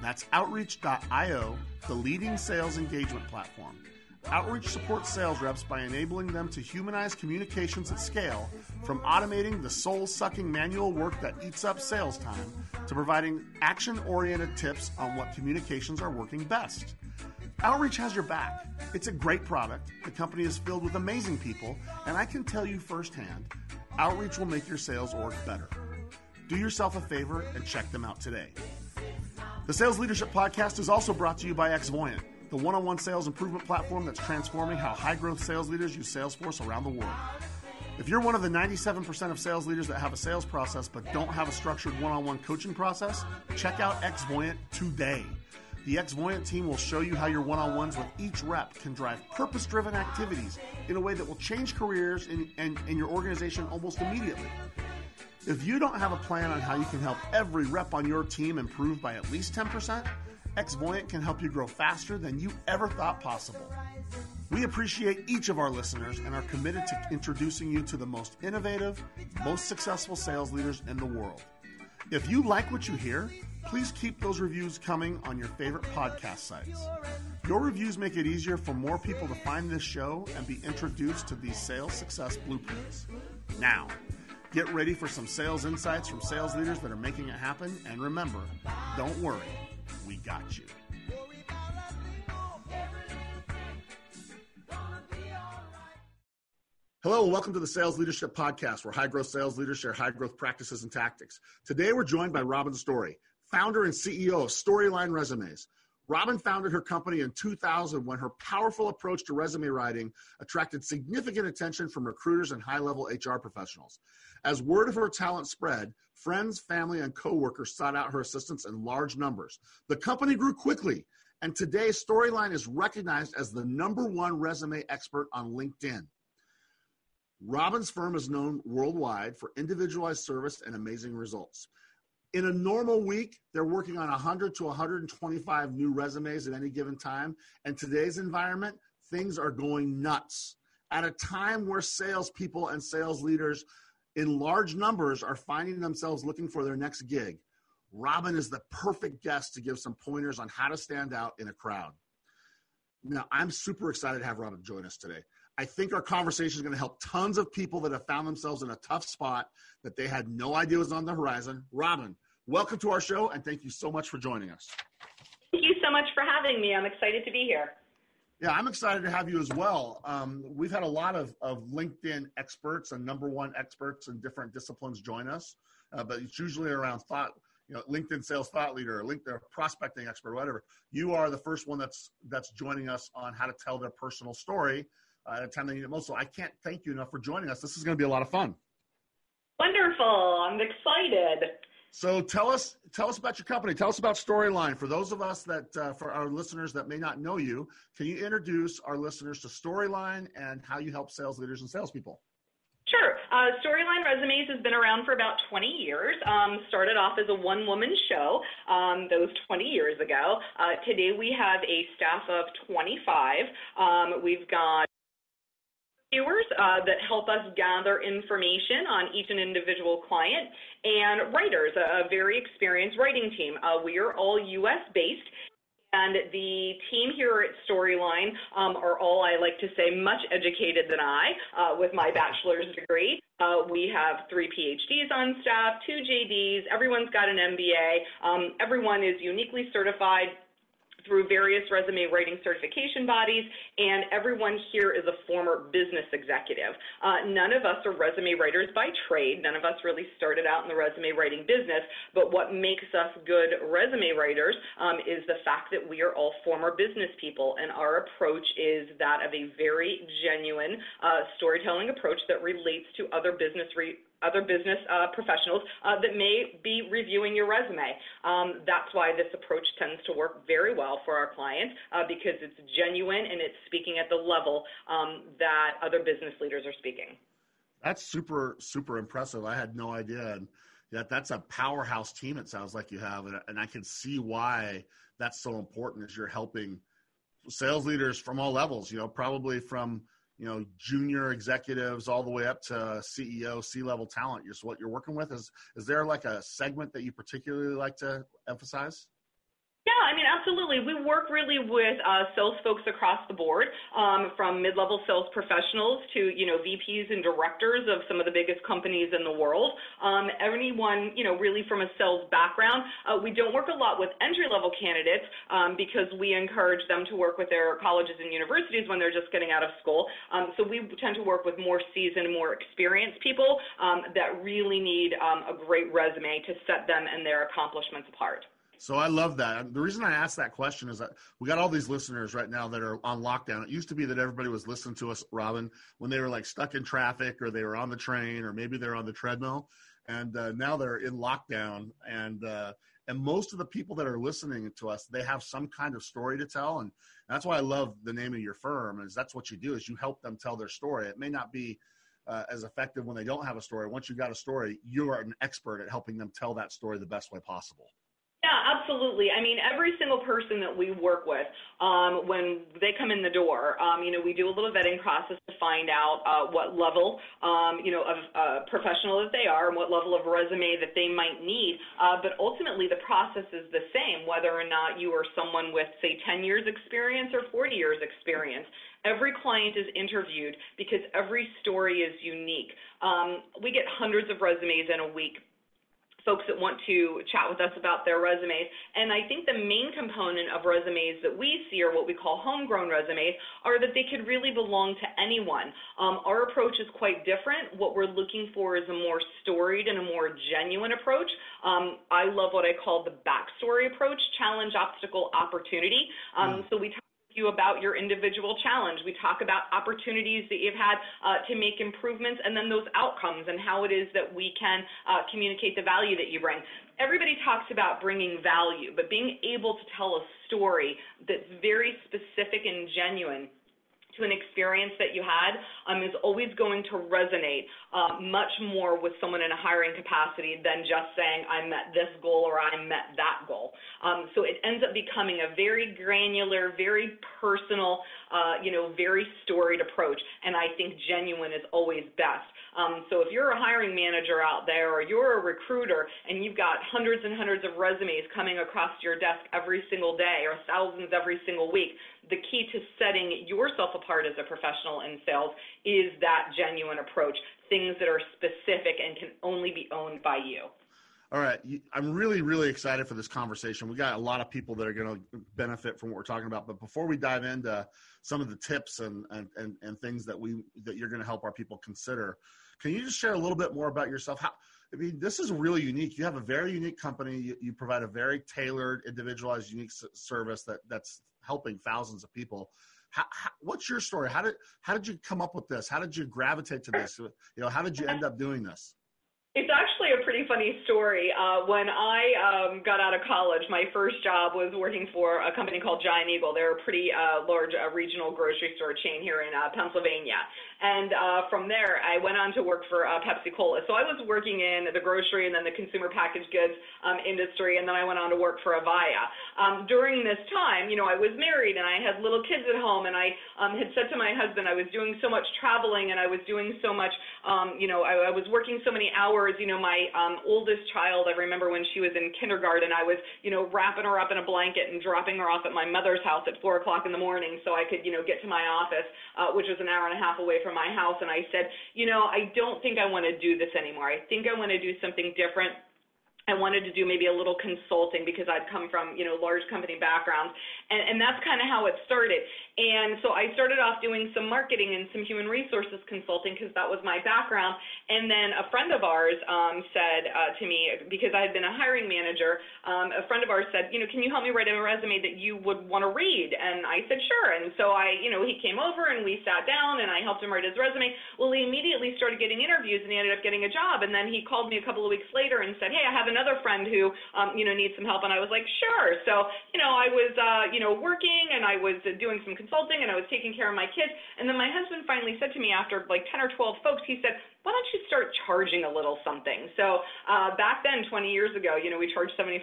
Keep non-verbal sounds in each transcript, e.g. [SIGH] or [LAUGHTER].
That's Outreach.io, the leading sales engagement platform. Outreach supports sales reps by enabling them to humanize communications at scale, from automating the soul sucking manual work that eats up sales time to providing action oriented tips on what communications are working best. Outreach has your back. It's a great product. The company is filled with amazing people, and I can tell you firsthand Outreach will make your sales org better. Do yourself a favor and check them out today. The Sales Leadership Podcast is also brought to you by Xvoyant, the one on one sales improvement platform that's transforming how high growth sales leaders use Salesforce around the world. If you're one of the 97% of sales leaders that have a sales process but don't have a structured one on one coaching process, check out Xvoyant today. The Xvoyant team will show you how your one on ones with each rep can drive purpose driven activities in a way that will change careers in, in, in your organization almost immediately. If you don't have a plan on how you can help every rep on your team improve by at least 10%, Xvoyant can help you grow faster than you ever thought possible. We appreciate each of our listeners and are committed to introducing you to the most innovative, most successful sales leaders in the world. If you like what you hear, please keep those reviews coming on your favorite podcast sites. Your reviews make it easier for more people to find this show and be introduced to these sales success blueprints. Now, Get ready for some sales insights from sales leaders that are making it happen. And remember, don't worry, we got you. Hello, and welcome to the Sales Leadership Podcast, where high growth sales leaders share high growth practices and tactics. Today, we're joined by Robin Story, founder and CEO of Storyline Resumes. Robin founded her company in 2000 when her powerful approach to resume writing attracted significant attention from recruiters and high level HR professionals. As word of her talent spread, friends, family, and coworkers sought out her assistance in large numbers. The company grew quickly, and today Storyline is recognized as the number one resume expert on LinkedIn. Robin's firm is known worldwide for individualized service and amazing results. In a normal week, they're working on 100 to 125 new resumes at any given time. And today's environment, things are going nuts. At a time where salespeople and sales leaders in large numbers are finding themselves looking for their next gig, Robin is the perfect guest to give some pointers on how to stand out in a crowd. Now, I'm super excited to have Robin join us today. I think our conversation is going to help tons of people that have found themselves in a tough spot that they had no idea was on the horizon. Robin, welcome to our show, and thank you so much for joining us. Thank you so much for having me. I'm excited to be here. Yeah, I'm excited to have you as well. Um, we've had a lot of, of LinkedIn experts and number one experts in different disciplines join us, uh, but it's usually around thought, you know, LinkedIn sales thought leader, or LinkedIn prospecting expert, whatever. You are the first one that's that's joining us on how to tell their personal story uh, at a time they need it most. So I can't thank you enough for joining us. This is going to be a lot of fun. Wonderful! I'm excited. So tell us tell us about your company. Tell us about Storyline. For those of us that uh, for our listeners that may not know you, can you introduce our listeners to Storyline and how you help sales leaders and salespeople? Sure. Uh, Storyline Resumes has been around for about 20 years. Um, started off as a one woman show um, those 20 years ago. Uh, today we have a staff of 25. Um, we've got viewers uh, that help us gather information on each and individual client, and writers, a, a very experienced writing team. Uh, we are all U.S. based. And the team here at Storyline um, are all, I like to say, much educated than I uh, with my bachelor's degree. Uh, we have three PhDs on staff, two JDs, everyone's got an MBA. Um, everyone is uniquely certified through various resume writing certification bodies, and everyone here is a former business executive. Uh, none of us are resume writers by trade. None of us really started out in the resume writing business, but what makes us good resume writers um, is the fact that we are all former business people, and our approach is that of a very genuine uh, storytelling approach that relates to other business other business uh, professionals uh, that may be reviewing your resume. Um, that's why this approach tends to work very well for our clients uh, because it's genuine and it's speaking at the level um, that other business leaders are speaking. That's super, super impressive. I had no idea. And that that's a powerhouse team, it sounds like you have. And, and I can see why that's so important as you're helping sales leaders from all levels, you know, probably from you know junior executives all the way up to ceo c-level talent you're what you're working with. Is is there like a segment that you particularly like to emphasize yeah, I mean, absolutely. We work really with uh, sales folks across the board, um, from mid-level sales professionals to you know VPs and directors of some of the biggest companies in the world. Um, anyone you know really from a sales background. Uh, we don't work a lot with entry-level candidates um, because we encourage them to work with their colleges and universities when they're just getting out of school. Um, so we tend to work with more seasoned, more experienced people um, that really need um, a great resume to set them and their accomplishments apart. So I love that. The reason I asked that question is that we got all these listeners right now that are on lockdown. It used to be that everybody was listening to us, Robin, when they were like stuck in traffic or they were on the train or maybe they're on the treadmill. And uh, now they're in lockdown. And uh, and most of the people that are listening to us, they have some kind of story to tell. And that's why I love the name of your firm. Is that's what you do is you help them tell their story. It may not be uh, as effective when they don't have a story. Once you've got a story, you are an expert at helping them tell that story the best way possible. Yeah, absolutely. I mean, every single person that we work with, um, when they come in the door, um, you know, we do a little vetting process to find out uh, what level, um, you know, of uh, professional that they are and what level of resume that they might need. Uh, but ultimately, the process is the same, whether or not you are someone with, say, 10 years experience or 40 years experience. Every client is interviewed because every story is unique. Um, we get hundreds of resumes in a week folks that want to chat with us about their resumes. And I think the main component of resumes that we see are what we call homegrown resumes are that they could really belong to anyone. Um, our approach is quite different. What we're looking for is a more storied and a more genuine approach. Um, I love what I call the backstory approach, challenge, obstacle, opportunity. Um, mm. So we talk you about your individual challenge. We talk about opportunities that you've had uh, to make improvements and then those outcomes and how it is that we can uh, communicate the value that you bring. Everybody talks about bringing value, but being able to tell a story that's very specific and genuine to an experience that you had um, is always going to resonate uh, much more with someone in a hiring capacity than just saying, I met this goal or I met that goal. Um, so it ends up becoming a very granular, very personal, uh, you know, very storied approach. And I think genuine is always best. Um, so if you're a hiring manager out there or you're a recruiter and you've got hundreds and hundreds of resumes coming across your desk every single day or thousands every single week, the key to setting yourself apart as a professional in sales is that genuine approach, things that are specific and can only be owned by you. All right. I'm really, really excited for this conversation. We got a lot of people that are going to benefit from what we're talking about. But before we dive into some of the tips and, and, and, and things that we that you're going to help our people consider, can you just share a little bit more about yourself? How, I mean, this is really unique. You have a very unique company. You, you provide a very tailored, individualized, unique service that that's helping thousands of people. How, how, what's your story? How did how did you come up with this? How did you gravitate to this? You know, how did you end up doing this? It's actually a pretty funny story. Uh, when I um, got out of college, my first job was working for a company called Giant Eagle. They're a pretty uh, large uh, regional grocery store chain here in uh, Pennsylvania. And uh, from there, I went on to work for uh, Pepsi Cola. So I was working in the grocery and then the consumer packaged goods um, industry, and then I went on to work for Avaya. Um, during this time, you know, I was married and I had little kids at home, and I um, had said to my husband, I was doing so much traveling and I was doing so much, um, you know, I, I was working so many hours. You know, my um, oldest child, I remember when she was in kindergarten, I was, you know, wrapping her up in a blanket and dropping her off at my mother's house at four o'clock in the morning so I could, you know, get to my office, uh, which was an hour and a half away from my house and I said, you know, I don't think I want to do this anymore. I think I want to do something different. I wanted to do maybe a little consulting because I'd come from, you know, large company backgrounds. And, and that's kind of how it started. And so I started off doing some marketing and some human resources consulting because that was my background. And then a friend of ours um, said uh, to me, because I had been a hiring manager, um, a friend of ours said, you know, can you help me write a resume that you would want to read? And I said, sure. And so I, you know, he came over and we sat down and I helped him write his resume. Well, he immediately started getting interviews and he ended up getting a job. And then he called me a couple of weeks later and said, hey, I have another friend who, um, you know, needs some help. And I was like, sure. So, you know, I was, uh, you know, working and I was doing some consulting and I was taking care of my kids. And then my husband finally said to me after like 10 or 12 folks, he said, why don't you start charging a little something? So uh, back then, 20 years ago, you know, we charged $75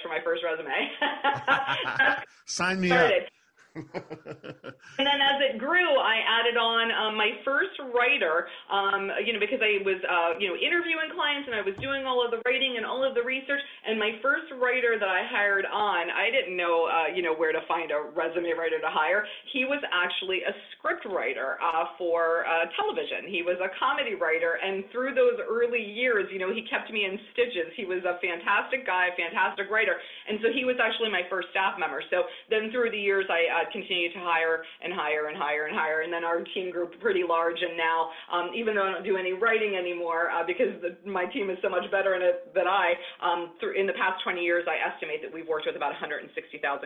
for my first resume. [LAUGHS] Sign me Started. up. [LAUGHS] and then as it grew, I added on um, my first writer, um, you know, because I was, uh, you know, interviewing clients and I was doing all of the writing and all of the research. And my first writer that I hired on, I didn't know, uh, you know, where to find a resume writer to hire. He was actually a script writer uh, for uh, television. He was a comedy writer, and through those early years, you know, he kept me in stitches. He was a fantastic guy, a fantastic writer, and so he was actually my first staff member. So then through the years, I uh, continue to hire and hire and hire and hire. And then our team grew pretty large. And now, um, even though I don't do any writing anymore uh, because the, my team is so much better in it than I, um, through, in the past 20 years, I estimate that we've worked with about 160,000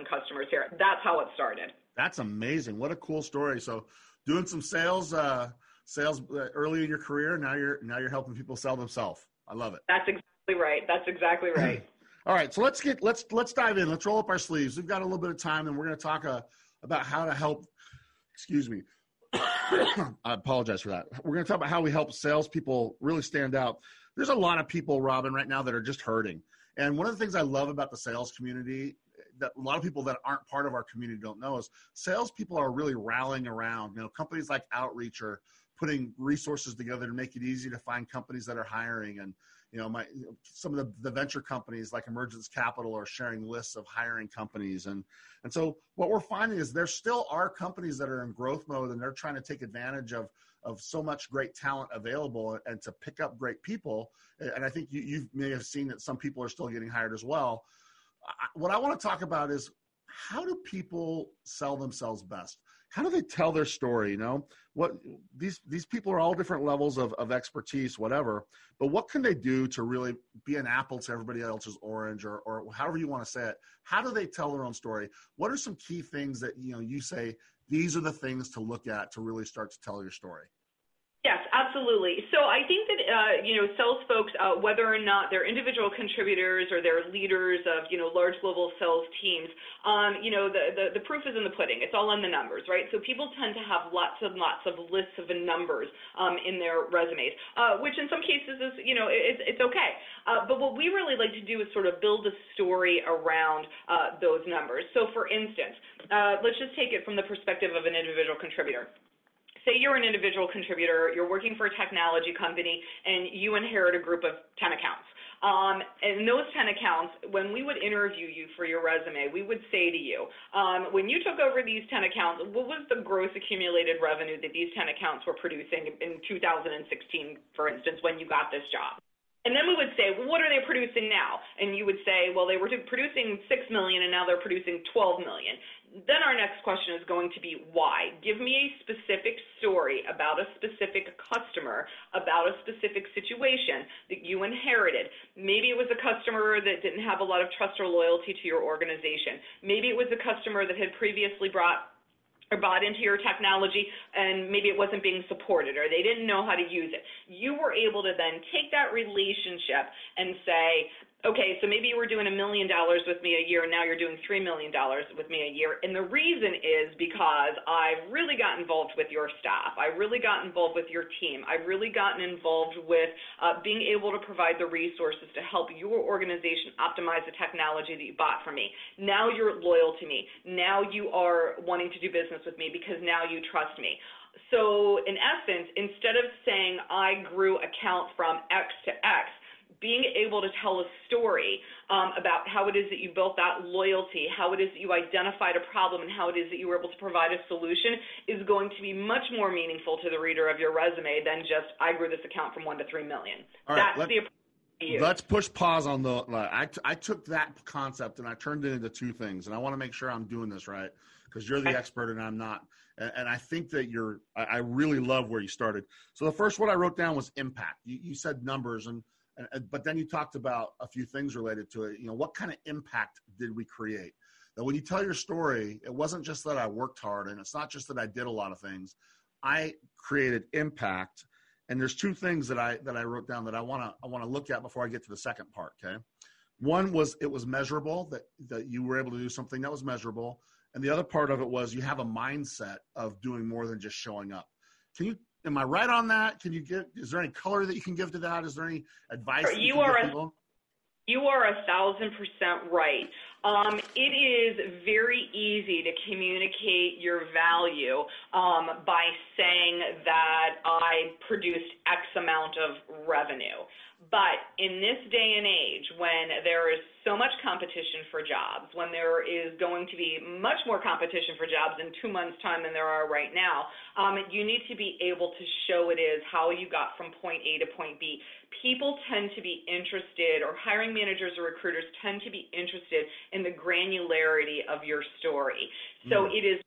customers here. That's how it started. That's amazing. What a cool story. So, doing some sales, uh, sales uh, early in your career. Now you're now you're helping people sell themselves. I love it. That's exactly right. That's exactly right. [CLEARS THROAT] All right, so let's get let's let's dive in. Let's roll up our sleeves. We've got a little bit of time, and we're going to talk uh, about how to help. Excuse me. [COUGHS] I apologize for that. We're going to talk about how we help salespeople really stand out. There's a lot of people, Robin, right now that are just hurting. And one of the things I love about the sales community that a lot of people that aren't part of our community don't know is salespeople are really rallying around. You know, companies like Outreach are putting resources together to make it easy to find companies that are hiring and you know my some of the, the venture companies like emergence capital are sharing lists of hiring companies. And and so what we're finding is there still are companies that are in growth mode and they're trying to take advantage of of so much great talent available and to pick up great people. And i think you, you may have seen that some people are still getting hired as well. What i want to talk about is how do people sell themselves best how do they tell their story you know? What these these people are all different levels of, of expertise whatever but what can they do to really be an apple to everybody else's orange or, or however you want to say it? How do they tell their own story? What are some key things that you know you say these are the things to look at to really start to tell your story Yes, absolutely. So I think that uh, you know sales folks, uh, whether or not they're individual contributors or they're leaders of you know large global sales teams, um, you know the, the the proof is in the pudding. It's all in the numbers, right? So people tend to have lots and lots of lists of numbers um, in their resumes, uh, which in some cases is you know it's it's okay. Uh, but what we really like to do is sort of build a story around uh, those numbers. So for instance, uh, let's just take it from the perspective of an individual contributor say you're an individual contributor, you're working for a technology company, and you inherit a group of 10 accounts. Um, and those 10 accounts, when we would interview you for your resume, we would say to you, um, when you took over these 10 accounts, what was the gross accumulated revenue that these 10 accounts were producing in 2016, for instance, when you got this job? And then we would say, well, what are they producing now? And you would say, well, they were producing six million, and now they're producing 12 million. Then our next question is going to be why. Give me a specific story about a specific customer, about a specific situation that you inherited. Maybe it was a customer that didn't have a lot of trust or loyalty to your organization. Maybe it was a customer that had previously brought or bought into your technology and maybe it wasn't being supported or they didn't know how to use it. You were able to then take that relationship and say, okay, so maybe you were doing a million dollars with me a year and now you're doing three million dollars with me a year. And the reason is because I've really got involved with your staff. I really got involved with your team. I've really gotten involved with uh, being able to provide the resources to help your organization optimize the technology that you bought from me. Now you're loyal to me. Now you are wanting to do business with me because now you trust me. So in essence, instead of saying I grew account from X to X, being able to tell a story um, about how it is that you built that loyalty, how it is that you identified a problem, and how it is that you were able to provide a solution is going to be much more meaningful to the reader of your resume than just I grew this account from one to three million. All right, That's let, the Let's push pause on the. I, I took that concept and I turned it into two things, and I want to make sure I'm doing this right because you're the expert and I'm not. And, and I think that you're. I, I, really love where you started. So the first one I wrote down was impact. You, you said numbers, and, and but then you talked about a few things related to it. You know, what kind of impact did we create? That when you tell your story, it wasn't just that I worked hard, and it's not just that I did a lot of things. I created impact and there's two things that I that I wrote down that I want to I want to look at before I get to the second part. Okay, one was it was measurable that that you were able to do something that was measurable, and the other part of it was you have a mindset of doing more than just showing up. Can you? Am I right on that? Can you get? Is there any color that you can give to that? Is there any advice? You, you are a, you are a thousand percent right. Um, it is very easy to communicate your value um, by saying that I produced X amount of revenue. But in this day and age, when there is so much competition for jobs, when there is going to be much more competition for jobs in two months' time than there are right now, um, you need to be able to show it is how you got from point A to point B. People tend to be interested, or hiring managers or recruiters tend to be interested in the granularity of your story. So mm. it is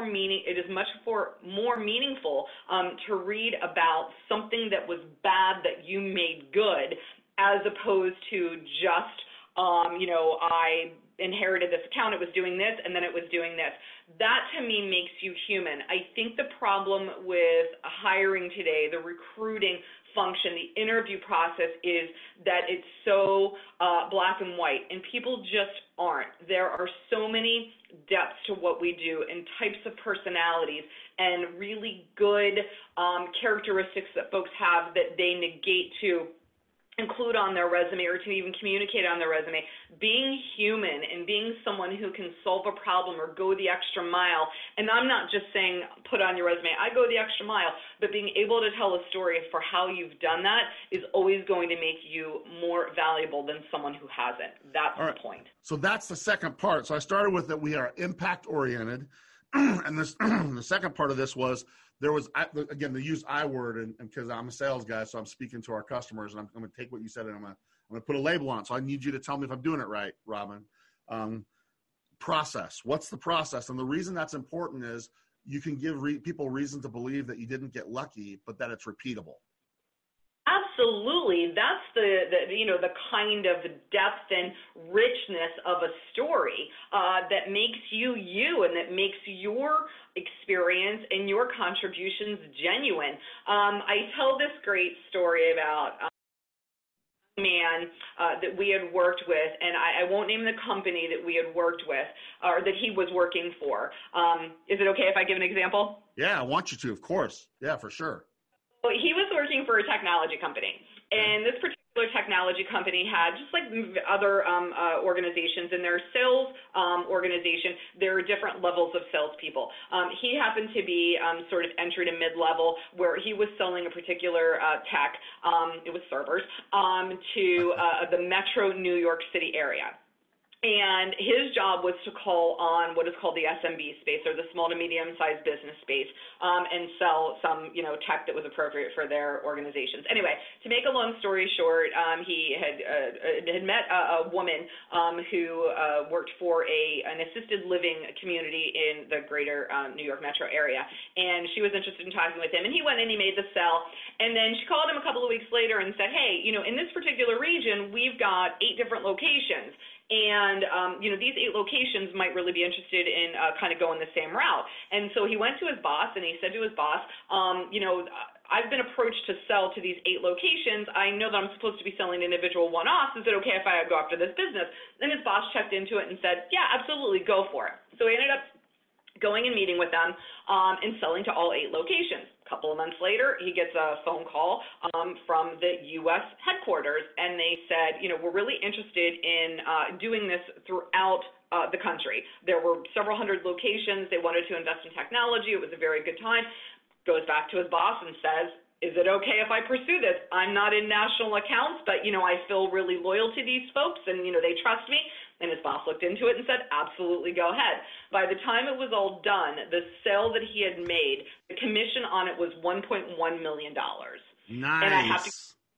meaning. It is much for, more meaningful um, to read about something that was bad that you made good, as opposed to just, um, you know, I inherited this account, it was doing this, and then it was doing this. That to me makes you human. I think the problem with hiring today, the recruiting function, the interview process is that it's so uh, black and white, and people just aren't. There are so many depths to what we do and types of personalities and really good um, characteristics that folks have that they negate to include on their resume or to even communicate on their resume. Being human and being someone who can solve a problem or go the extra mile, and I'm not just saying put on your resume, I go the extra mile, but being able to tell a story for how you've done that is always going to make you more valuable than someone who hasn't. That's the point. So that's the second part. So I started with that we are impact oriented. [CLEARS THROAT] and this [CLEARS THROAT] the second part of this was there was again the use I word and because I'm a sales guy, so I'm speaking to our customers, and I'm, I'm going to take what you said and I'm going to put a label on. So I need you to tell me if I'm doing it right, Robin. Um, process. What's the process? And the reason that's important is you can give re- people reason to believe that you didn't get lucky, but that it's repeatable. Absolutely. That's the, the, you know the kind of depth and richness of a story uh, that makes you you and that makes your experience and your contributions genuine. Um, I tell this great story about. Um, man uh, that we had worked with, and I, I won't name the company that we had worked with or that he was working for. Um, is it okay if I give an example? Yeah, I want you to, of course. Yeah, for sure. Well, he was working for a technology company, and this particular technology company had just like other um, uh, organizations in their sales um, organization. There are different levels of salespeople. Um, he happened to be um, sort of entry to mid-level, where he was selling a particular uh, tech. Um, it was servers um, to uh, the Metro New York City area and his job was to call on what is called the SMB space or the small to medium sized business space um, and sell some you know tech that was appropriate for their organizations. Anyway, to make a long story short, um, he had uh, had met a, a woman um, who uh, worked for a an assisted living community in the greater um, New York metro area, and she was interested in talking with him. And he went and he made the sell, and then she called him a couple of weeks later and said, "Hey, you know, in this particular region, we've got eight different locations." And um, you know these eight locations might really be interested in uh, kind of going the same route. And so he went to his boss and he said to his boss, um, you know. I've been approached to sell to these eight locations. I know that I'm supposed to be selling individual one-offs. Is it okay if I go after this business? And his boss checked into it and said, yeah, absolutely, go for it. So he ended up going and meeting with them um, and selling to all eight locations A couple of months later, he gets a phone call um, from the U.S. headquarters, and they said, you know, we're really interested in uh, doing this throughout uh, the country. There were several hundred locations. They wanted to invest in technology. It was a very good time. Goes back to his boss and says, is it okay if I pursue this? I'm not in national accounts, but you know, I feel really loyal to these folks and you know, they trust me. And his boss looked into it and said, absolutely go ahead. By the time it was all done, the sale that he had made, the commission on it was $1.1 million. Nice. And I have to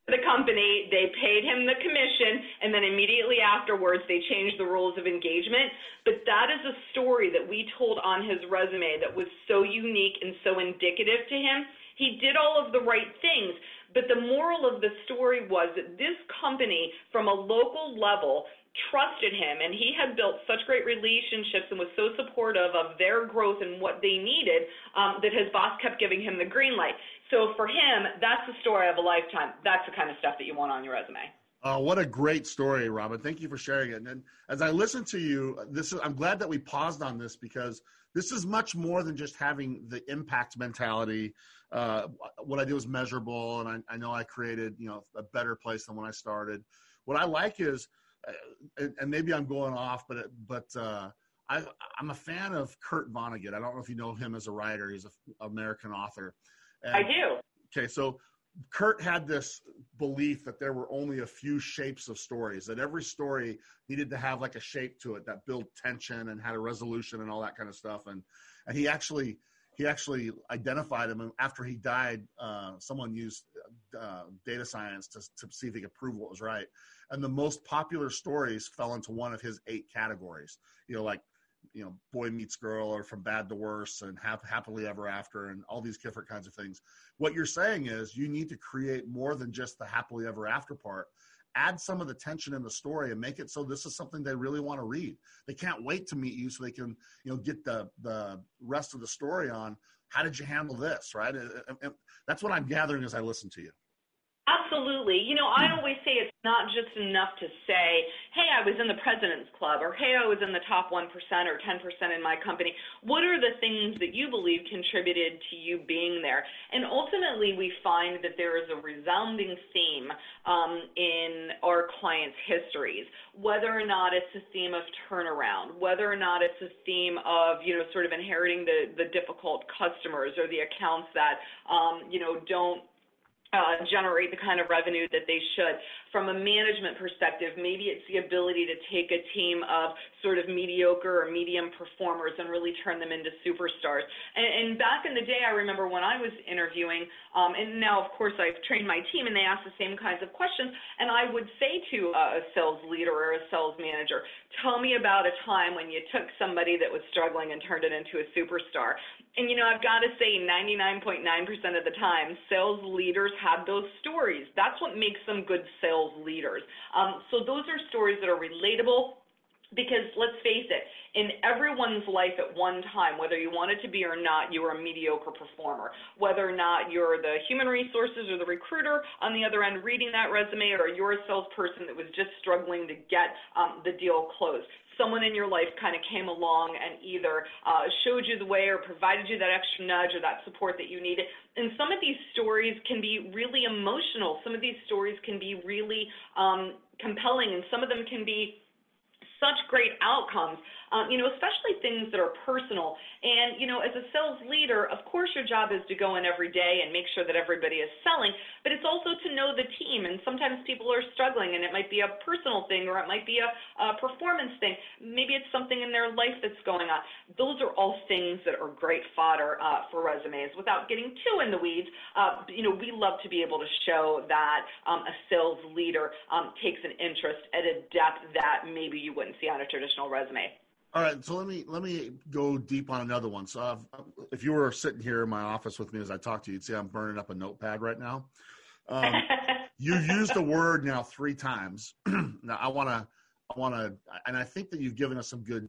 the company, they paid him the commission, and then immediately afterwards they changed the rules of engagement. But that is a story that we told on his resume that was so unique and so indicative to him. He did all of the right things, but the moral of the story was that this company, from a local level, trusted him and he had built such great relationships and was so supportive of their growth and what they needed um, that his boss kept giving him the green light. So for him, that's the story of a lifetime. That's the kind of stuff that you want on your resume. Oh, what a great story, Robin. Thank you for sharing it. And as I listen to you, this is I'm glad that we paused on this because this is much more than just having the impact mentality. Uh, what I do is measurable, and I, I know I created you know a better place than when I started. What I like is and, and, maybe I'm going off, but but uh, I, am a fan of Kurt Vonnegut. I don't know if you know him as a writer. He's an American author. And, I do. Okay, so Kurt had this belief that there were only a few shapes of stories, that every story needed to have like a shape to it that built tension and had a resolution and all that kind of stuff. And and he actually he actually identified him. And after he died, uh, someone used uh, data science to, to see if he could prove what was right and the most popular stories fell into one of his eight categories. You know, like you know, boy meets girl, or from bad to worse, and have happily ever after, and all these different kinds of things. What you're saying is you need to create more than just the happily ever after part. Add some of the tension in the story and make it so this is something they really want to read. They can't wait to meet you so they can, you know, get the the rest of the story on. How did you handle this? Right? And that's what I'm gathering as I listen to you. Absolutely. You know, I always say it's not just enough to say, hey, I was in the president's club, or hey, I was in the top 1% or 10% in my company. What are the things that you believe contributed to you being there? And ultimately, we find that there is a resounding theme um, in our clients' histories, whether or not it's a theme of turnaround, whether or not it's a theme of, you know, sort of inheriting the, the difficult customers or the accounts that, um, you know, don't uh, generate the kind of revenue that they should. From a management perspective, maybe it's the ability to take a team of sort of mediocre or medium performers and really turn them into superstars. And, and back in the day, I remember when I was interviewing, um, and now of course I've trained my team and they ask the same kinds of questions, and I would say to a sales leader or a sales manager, tell me about a time when you took somebody that was struggling and turned it into a superstar. And you know, I've got to say 99.9% of the time, sales leaders have those stories. That's what makes them good sales leaders. Um, so those are stories that are relatable, because let's face it, in everyone's life at one time, whether you wanted to be or not, you were a mediocre performer. Whether or not you're the human resources or the recruiter on the other end reading that resume, or you're a salesperson that was just struggling to get um, the deal closed someone in your life kind of came along and either uh, showed you the way or provided you that extra nudge or that support that you needed. And some of these stories can be really emotional. Some of these stories can be really um, compelling, and some of them can be such great outcomes, um, you know, especially things that are personal. And, you know, as a sales leader, of course your job is to go in every day and make sure that everybody is selling, but it's also to know the team. And sometimes people are struggling and it might be a personal thing or it might be a, a performance thing. Maybe it's something in their life that's going on. Those are all things that are great fodder uh, for resumes. Without getting too in the weeds, uh, you know, we love to be able to show that um, a sales leader um, takes an interest at a depth that maybe you wouldn't see on a traditional resume. All right, so let me let me go deep on another one. So uh, if you were sitting here in my office with me as I talk to you, you'd see I'm burning up a notepad right now. Um, [LAUGHS] you used the word now three times. [CLEARS THROAT] now I want to I want to, and I think that you've given us some good,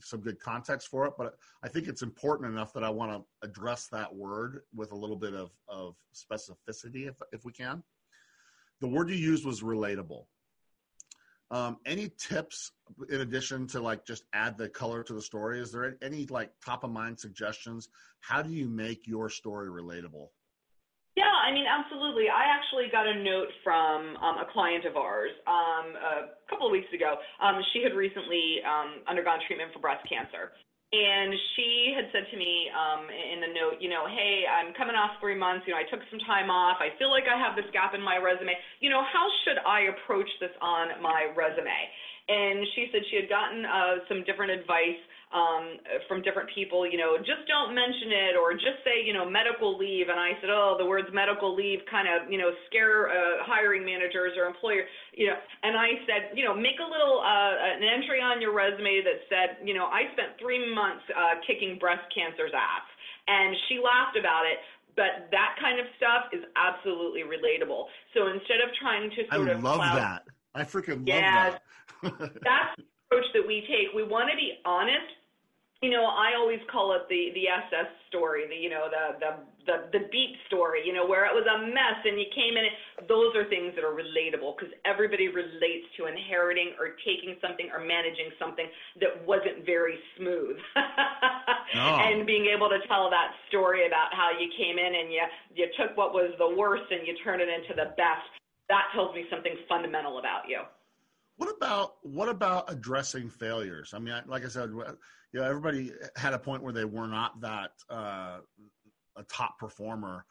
some good context for it. But I think it's important enough that I want to address that word with a little bit of of specificity, if if we can. The word you used was relatable. Um, any tips in addition to like just add the color to the story? Is there any like top of mind suggestions? How do you make your story relatable? Yeah, I mean, absolutely. I actually got a note from um, a client of ours um, a couple of weeks ago. Um, she had recently um, undergone treatment for breast cancer. And she had said to me um, in the note, you know, hey, I'm coming off three months. You know, I took some time off. I feel like I have this gap in my resume. You know, how should I approach this on my resume? and she said she had gotten uh, some different advice um, from different people, you know, just don't mention it or just say, you know, medical leave. And I said, oh, the words medical leave kind of, you know, scare uh, hiring managers or employers, you know. And I said, you know, make a little uh, an entry on your resume that said, you know, I spent three months uh, kicking breast cancer's ass. And she laughed about it but that kind of stuff is absolutely relatable. So instead of trying to sort I of love cloud, that. I freaking yeah, love that. [LAUGHS] that's approach that we take. We want to be honest you know, I always call it the the SS story, the you know the the the the beat story, you know, where it was a mess and you came in. Those are things that are relatable because everybody relates to inheriting or taking something or managing something that wasn't very smooth, no. [LAUGHS] and being able to tell that story about how you came in and you you took what was the worst and you turned it into the best. That tells me something fundamental about you. What about what about addressing failures? I mean, like I said, you know, everybody had a point where they were not that uh, a top performer.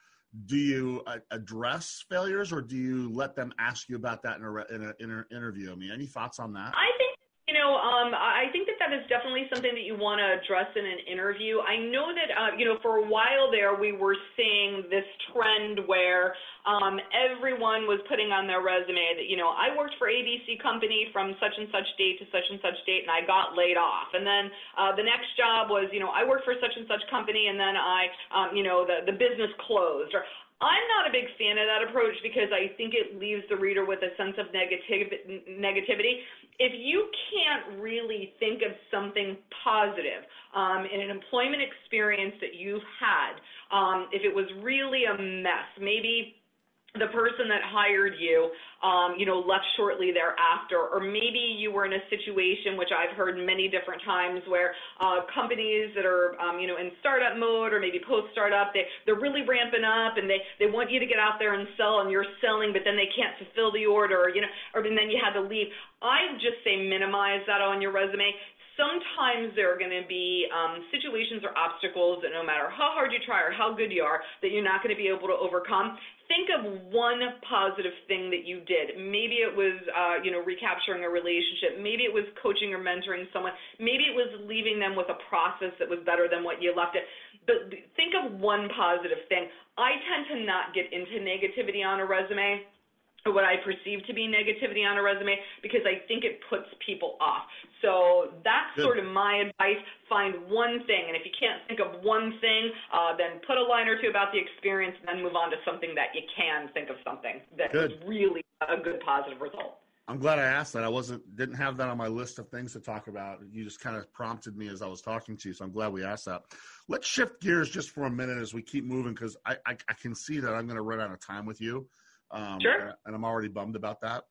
Do you uh, address failures, or do you let them ask you about that in a in a, in a interview? I mean, any thoughts on that? I think you know, um, I think is definitely something that you want to address in an interview. I know that, uh, you know, for a while there, we were seeing this trend where um, everyone was putting on their resume that, you know, I worked for ABC company from such and such date to such and such date, and I got laid off. And then uh, the next job was, you know, I worked for such and such company, and then I, um, you know, the the business closed. Or I'm not a big fan of that approach because I think it leaves the reader with a sense of negativ- negativity. If you can't really think of something positive um, in an employment experience that you've had, um, if it was really a mess, maybe the person that hired you, um, you know, left shortly thereafter, or maybe you were in a situation which I've heard many different times where uh, companies that are, um, you know, in startup mode or maybe post-startup, they they're really ramping up and they they want you to get out there and sell, and you're selling, but then they can't fulfill the order, or, you know, or then you had to leave. I just say minimize that on your resume sometimes there are going to be um, situations or obstacles that no matter how hard you try or how good you are, that you're not going to be able to overcome. Think of one positive thing that you did. Maybe it was, uh, you know, recapturing a relationship. Maybe it was coaching or mentoring someone. Maybe it was leaving them with a process that was better than what you left it. But think of one positive thing. I tend to not get into negativity on a resume what I perceive to be negativity on a resume because I think it puts people off. So that's Good. sort of my advice. Find one thing, and if you can't think of one thing, uh, then put a line or two about the experience, and then move on to something that you can think of something that good. is really a good positive result. I'm glad I asked that. I wasn't didn't have that on my list of things to talk about. You just kind of prompted me as I was talking to you, so I'm glad we asked that. Let's shift gears just for a minute as we keep moving because I, I, I can see that I'm going to run out of time with you. Um, sure. And I'm already bummed about that.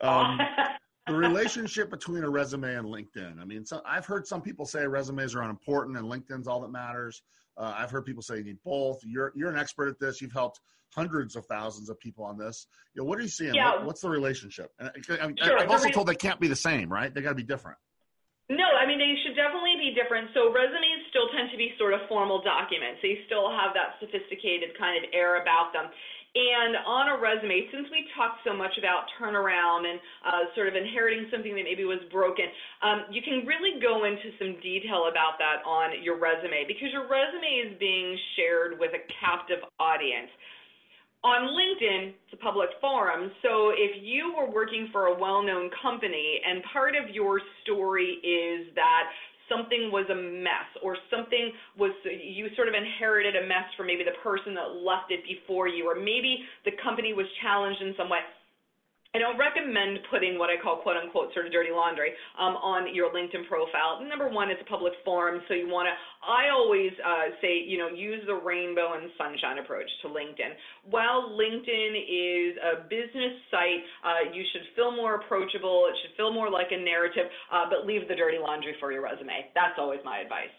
Um, [LAUGHS] the relationship between a resume and LinkedIn. I mean, so I've heard some people say resumes are unimportant and LinkedIn's all that matters. Uh, I've heard people say you need both. You're you're an expert at this. You've helped hundreds of thousands of people on this. You know, what are you seeing? Yeah. What, what's the relationship? And I, I, sure. I'm also told they can't be the same, right? They got to be different. No, I mean they should definitely be different. So resumes still tend to be sort of formal documents. They still have that sophisticated kind of air about them. And on a resume, since we talked so much about turnaround and uh, sort of inheriting something that maybe was broken, um, you can really go into some detail about that on your resume because your resume is being shared with a captive audience. On LinkedIn, it's a public forum, so if you were working for a well-known company and part of your story is that something was a mess or something was you sort of inherited a mess from maybe the person that left it before you or maybe the company was challenged in some way I don't recommend putting what I call quote unquote sort of dirty laundry um, on your LinkedIn profile. Number one, it's a public forum, so you want to. I always uh, say, you know, use the rainbow and sunshine approach to LinkedIn. While LinkedIn is a business site, uh, you should feel more approachable. It should feel more like a narrative, uh, but leave the dirty laundry for your resume. That's always my advice.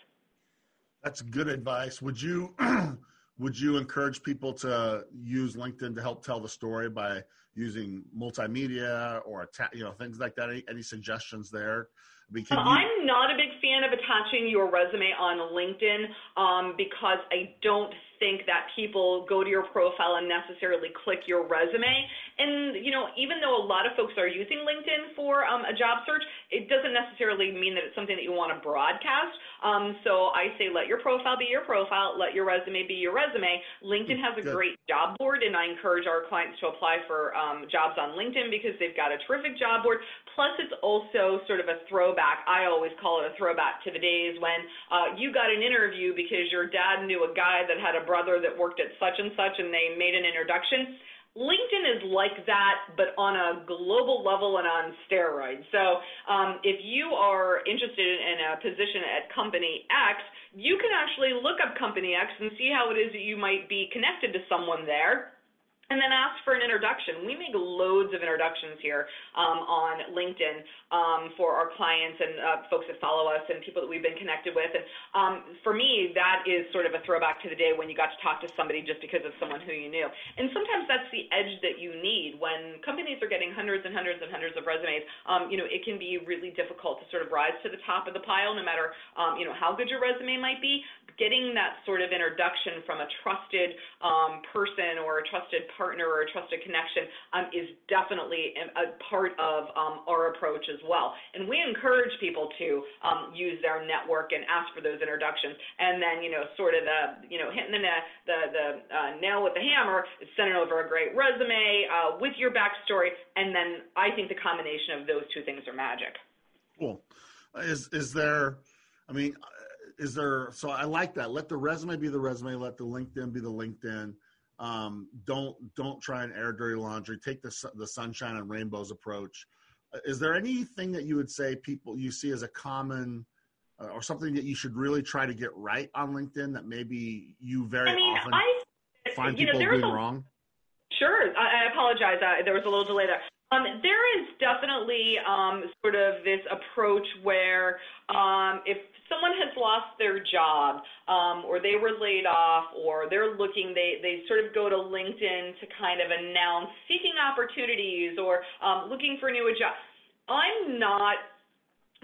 That's good advice. Would you [CLEARS THROAT] would you encourage people to use LinkedIn to help tell the story by using multimedia or atta- you know things like that? Any, any suggestions there? You- I'm not a big fan of attaching your resume on LinkedIn um, because I don't think that people go to your profile and necessarily click your resume. And, you know, even though a lot of folks are using LinkedIn for um, a job search, it doesn't necessarily mean that it's something that you want to broadcast. Um, so I say let your profile be your profile, let your resume be your resume. LinkedIn has a Good. great job board, and I encourage our clients to apply for um, jobs on LinkedIn because they've got a terrific job board. Plus, it's also sort of a throwback. I always call it a throwback to the days when uh, you got an interview because your dad knew a guy that had a brother that worked at such and such and they made an introduction. LinkedIn is like that, but on a global level and on steroids. So um, if you are interested in a position at company X, you can actually look up company X and see how it is that you might be connected to someone there and then ask for an introduction. We make loads of introductions here um, on LinkedIn um, for our clients and uh, folks that follow us and people that we've been connected with. And um, for me, that is sort of a throwback to the day when you got to talk to somebody just because of someone who you knew. And sometimes that's the edge that you need when companies are getting hundreds and hundreds and hundreds of resumes. Um, you know, it can be really difficult to sort of rise to the top of the pile, no matter um, you know how good your resume might be. Getting that sort of introduction from a trusted um, person or a trusted partner or a trusted connection um, is definitely a part of um, our approach as well. And we encourage people to um, use their network and ask for those introductions. And then, you know, sort of the, you know, hitting the, the, the uh, nail with the hammer sending over a great resume uh, with your backstory. And then I think the combination of those two things are magic. Cool. Is, is there, I mean, is there, so I like that. Let the resume be the resume, let the LinkedIn be the LinkedIn. Um, don't don't try and air dirty laundry. Take the the sunshine and rainbows approach. Uh, is there anything that you would say people you see as a common uh, or something that you should really try to get right on LinkedIn that maybe you very I mean, often I, find people know, doing a, wrong? Sure, I, I apologize. Uh, there was a little delay there. Um, there is definitely um, sort of this approach where um, if someone has lost their job um, or they were laid off or they're looking, they, they sort of go to LinkedIn to kind of announce seeking opportunities or um, looking for a new job. I'm not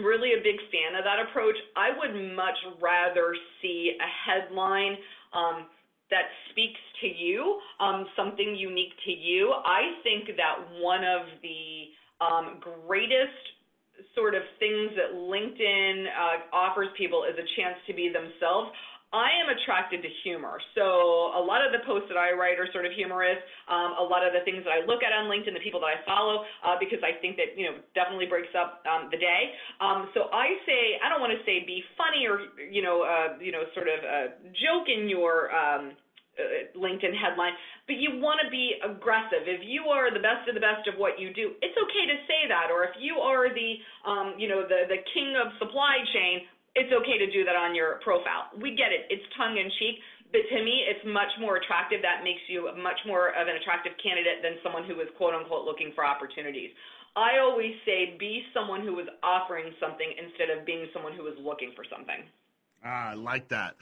really a big fan of that approach. I would much rather see a headline. Um, that speaks to you, um, something unique to you. I think that one of the um, greatest sort of things that LinkedIn uh, offers people is a chance to be themselves. I am attracted to humor. So a lot of the posts that I write are sort of humorous. Um, a lot of the things that I look at on LinkedIn, the people that I follow, uh, because I think that, you know, definitely breaks up um, the day. Um, so I say, I don't want to say be funny or, you know, uh, you know, sort of uh, joke in your, um, uh, LinkedIn headline, but you want to be aggressive. If you are the best of the best of what you do, it's okay to say that. Or if you are the, um, you know, the the king of supply chain, it's okay to do that on your profile. We get it. It's tongue in cheek. But to me, it's much more attractive. That makes you much more of an attractive candidate than someone who is quote unquote looking for opportunities. I always say be someone who is offering something instead of being someone who is looking for something. Ah, I like that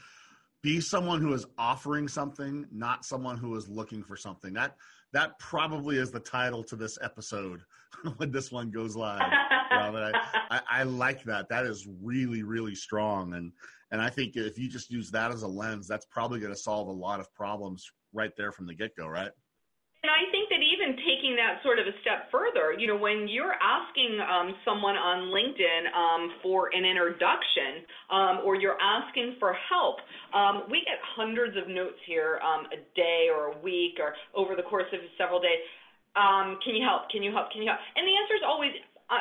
be someone who is offering something, not someone who is looking for something. That that probably is the title to this episode [LAUGHS] when this one goes live. [LAUGHS] I, I, I, like that. That is really, really strong. And and I think if you just use that as a lens, that's probably going to solve a lot of problems right there from the get go, right? And I think that even taking that sort of a step further, you know, when you're asking um, someone on LinkedIn um, for an introduction um, or you're asking for help, um, we get hundreds of notes here um, a day or a week or over the course of several days. Um, can you help? Can you help? Can you help? And the answer is always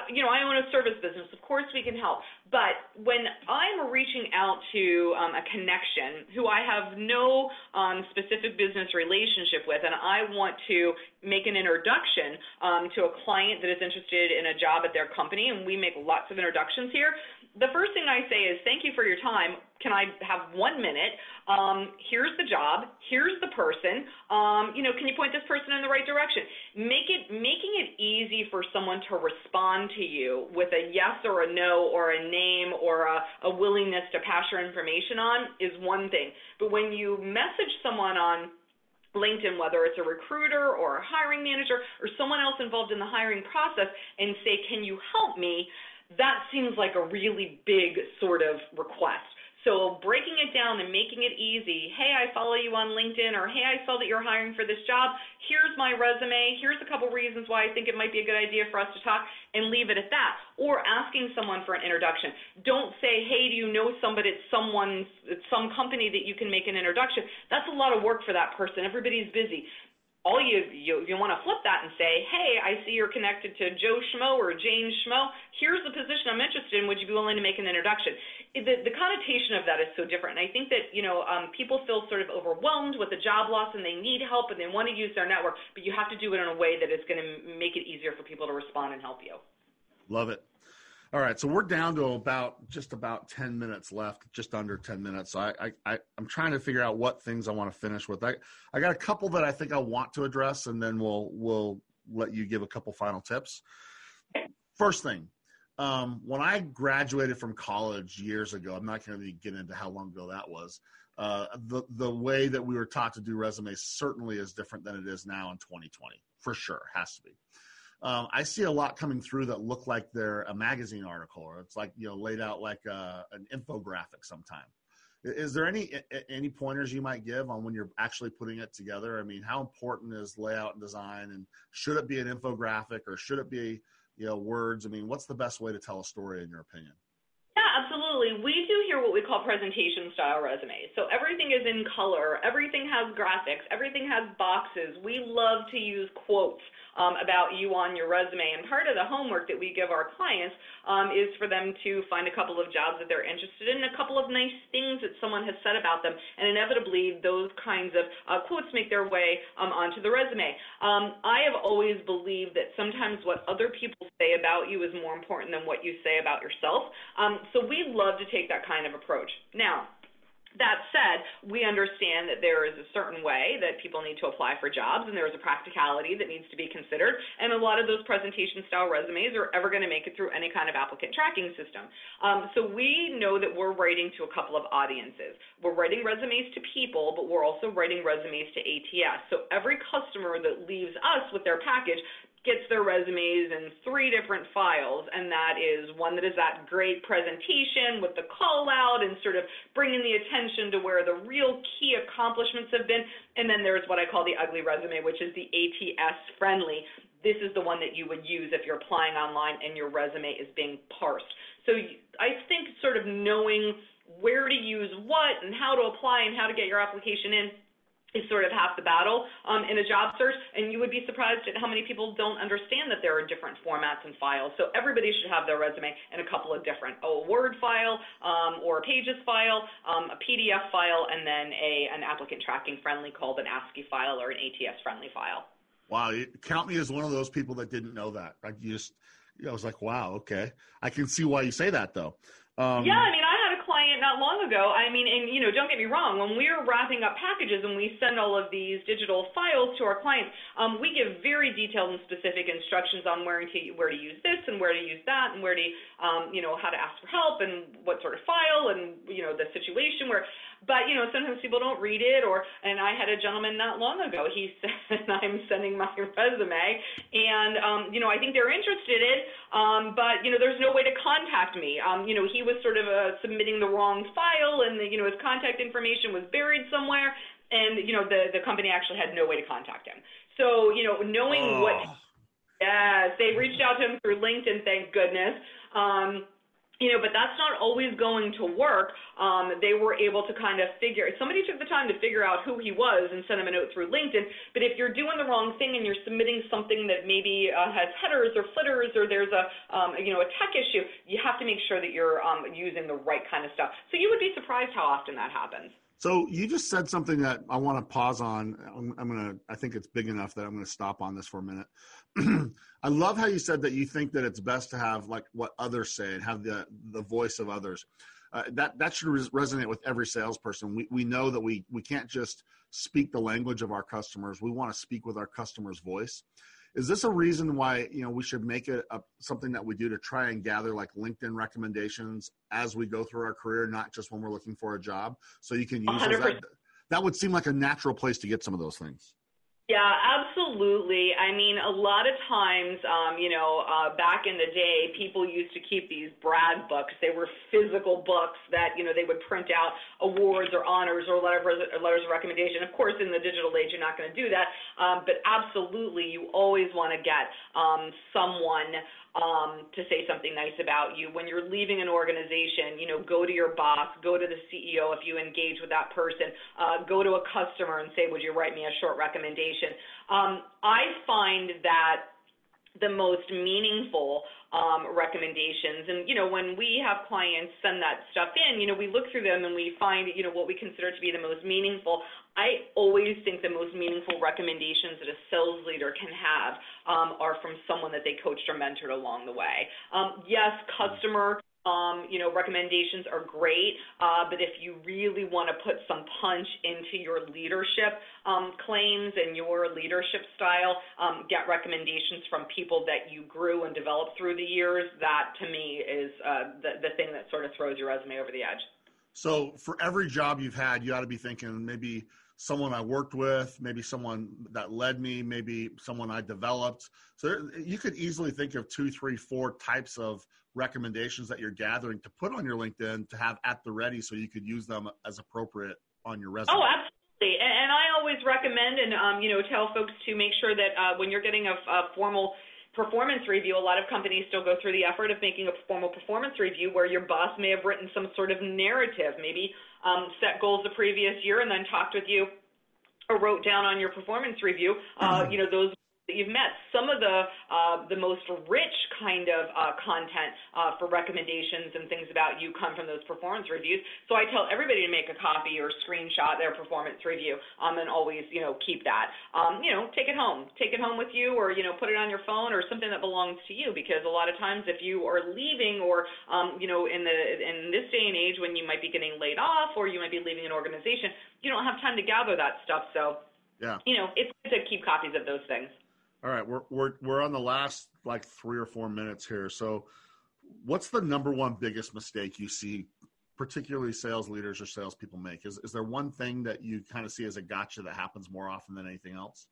you know, I own a service business. Of course, we can help. But when I'm reaching out to um, a connection who I have no um, specific business relationship with, and I want to make an introduction um, to a client that is interested in a job at their company, and we make lots of introductions here, the first thing I say is thank you for your time. Can I have one minute? Um, here's the job. Here's the person. Um, you know, can you point this person in the right direction? Make it making it easy for someone to respond to you with a yes or a no or a name or a, a willingness to pass your information on is one thing. But when you message someone on LinkedIn, whether it's a recruiter or a hiring manager or someone else involved in the hiring process, and say, Can you help me? That seems like a really big sort of request. So breaking it down and making it easy. Hey, I follow you on LinkedIn, or hey, I saw that you're hiring for this job. Here's my resume. Here's a couple reasons why I think it might be a good idea for us to talk, and leave it at that. Or asking someone for an introduction. Don't say, hey, do you know somebody at someone's, at some company that you can make an introduction? That's a lot of work for that person. Everybody's busy all you you, you want to flip that and say, hey, I see you're connected to Joe Schmo or Jane Schmo. Here's the position I'm interested in. Would you be willing to make an introduction? The, the connotation of that is so different. And I think that you know um, people feel sort of overwhelmed with the job loss and they need help and they want to use their network, but you have to do it in a way that is going to make it easier for people to respond and help you. Love it. All right, so we're down to about just about ten minutes left, just under ten minutes. So I, I, I'm trying to figure out what things I want to finish with. I, I got a couple that I think I want to address, and then we'll we'll let you give a couple final tips. First thing, um, when I graduated from college years ago, I'm not going to get into how long ago that was. Uh, the the way that we were taught to do resumes certainly is different than it is now in 2020, for sure, has to be um, I see a lot coming through that look like they're a magazine article or it's like you know laid out like a, uh, an infographic sometime. Is there any any pointers you might give on when you're actually putting it together? I mean, how important is layout and design, and should it be an infographic or should it be you know words? I mean, what's the best way to tell a story in your opinion? Yeah, absolutely. We do here what we call presentation style resumes. So everything is in color, everything has graphics, everything has boxes. We love to use quotes um, about you on your resume. And part of the homework that we give our clients um, is for them to find a couple of jobs that they're interested in, a couple of nice things that someone has said about them, and inevitably those kinds of uh, quotes make their way um, onto the resume. Um, I have always believed that sometimes what other people say about you is more important than what you say about yourself. Um, so we love to take that kind of approach. Now, that said, we understand that there is a certain way that people need to apply for jobs, and there is a practicality that needs to be considered. And a lot of those presentation style resumes are ever going to make it through any kind of applicant tracking system. Um, so we know that we're writing to a couple of audiences. We're writing resumes to people, but we're also writing resumes to ATS. So every customer that leaves us with their package gets their resumes in three different files, and that is one that is that great presentation with the call out and sort of bringing the attention to where the real key accomplishments have been. And then there's what I call the ugly resume, which is the ATS friendly. This is the one that you would use if you're applying online and your resume is being parsed. So I think sort of knowing where to use what and how to apply and how to get your application in is sort of half the battle um, in a job search, and you would be surprised at how many people don't understand that there are different formats and files. So everybody should have their resume in a couple of different, a Word file um, or a Pages file, um, a PDF file, and then a an applicant tracking friendly called an ASCII file or an ATS friendly file. Wow, count me as one of those people that didn't know that. I just, I was like, wow, okay, I can see why you say that though. Um, yeah, I mean, I not long ago. I mean, and you know, don't get me wrong. When we're wrapping up packages and we send all of these digital files to our clients, um, we give very detailed and specific instructions on where to where to use this and where to use that and where to, um, you know, how to ask for help and what sort of file and you know the situation where but you know sometimes people don't read it or and i had a gentleman not long ago he [LAUGHS] said i'm sending my resume. And um you know i think they're interested in um but you know there's no way to contact me. Um you know he was sort of uh, submitting the wrong file and the, you know his contact information was buried somewhere and you know the the company actually had no way to contact him. So you know knowing oh. what yes they reached out to him through linkedin thank goodness. Um you know, but that's not always going to work. Um, they were able to kind of figure, somebody took the time to figure out who he was and sent him a note through LinkedIn. But if you're doing the wrong thing and you're submitting something that maybe uh, has headers or footers or there's a, um, you know, a tech issue, you have to make sure that you're um, using the right kind of stuff. So you would be surprised how often that happens. So you just said something that I want to pause on. I'm, I'm gonna. I think it's big enough that I'm gonna stop on this for a minute. [CLEARS THROAT] I love how you said that you think that it's best to have like what others say and have the the voice of others. Uh, that that should res- resonate with every salesperson. We we know that we we can't just speak the language of our customers. We want to speak with our customers' voice. Is this a reason why you know we should make it a, something that we do to try and gather like LinkedIn recommendations as we go through our career, not just when we're looking for a job? So you can use 100%. that that would seem like a natural place to get some of those things. Yeah, absolutely. I mean, a lot of times, um, you know, uh, back in the day, people used to keep these brag books. They were physical books that, you know, they would print out awards or honors or letters, letters of recommendation. Of course, in the digital age, you're not going to do that. Um, but absolutely, you always want to get um, someone um, to say something nice about you. When you're leaving an organization, you know, go to your boss, go to the CEO if you engage with that person, uh, go to a customer and say, would you write me a short recommendation? Um, I find that the most meaningful um, recommendations. And, you know, when we have clients send that stuff in, you know, we look through them and we find, you know, what we consider to be the most meaningful. I always think the most meaningful recommendations that a sales leader can have um, are from someone that they coached or mentored along the way. Um, yes, customer um, you know, recommendations are great, uh, but if you really want to put some punch into your leadership um, claims and your leadership style, um, get recommendations from people that you grew and developed through the years. That to me is uh, the, the thing that sort of throws your resume over the edge. So for every job you've had, you ought to be thinking maybe someone I worked with, maybe someone that led me, maybe someone I developed. So there, you could easily think of two, three, four types of recommendations that you're gathering to put on your LinkedIn to have at the ready so you could use them as appropriate on your resume. Oh, absolutely. And I always recommend and, um, you know, tell folks to make sure that uh, when you're getting a, a formal performance review, a lot of companies still go through the effort of making a formal performance review where your boss may have written some sort of narrative, maybe um, set goals the previous year and then talked with you or wrote down on your performance review, uh, mm-hmm. you know, those that you've met. Some of the uh, the most rich kind of uh, content uh, for recommendations and things about you come from those performance reviews. So I tell everybody to make a copy or screenshot their performance review um, and always you know keep that. Um, you know, take it home, take it home with you, or you know put it on your phone or something that belongs to you. Because a lot of times if you are leaving or um, you know in the in this day and age when you might be getting laid off or you might be leaving an organization, you don't have time to gather that stuff. So yeah. you know it's good to keep copies of those things. All right, we're we're we're on the last like three or four minutes here. So, what's the number one biggest mistake you see, particularly sales leaders or salespeople make? Is is there one thing that you kind of see as a gotcha that happens more often than anything else?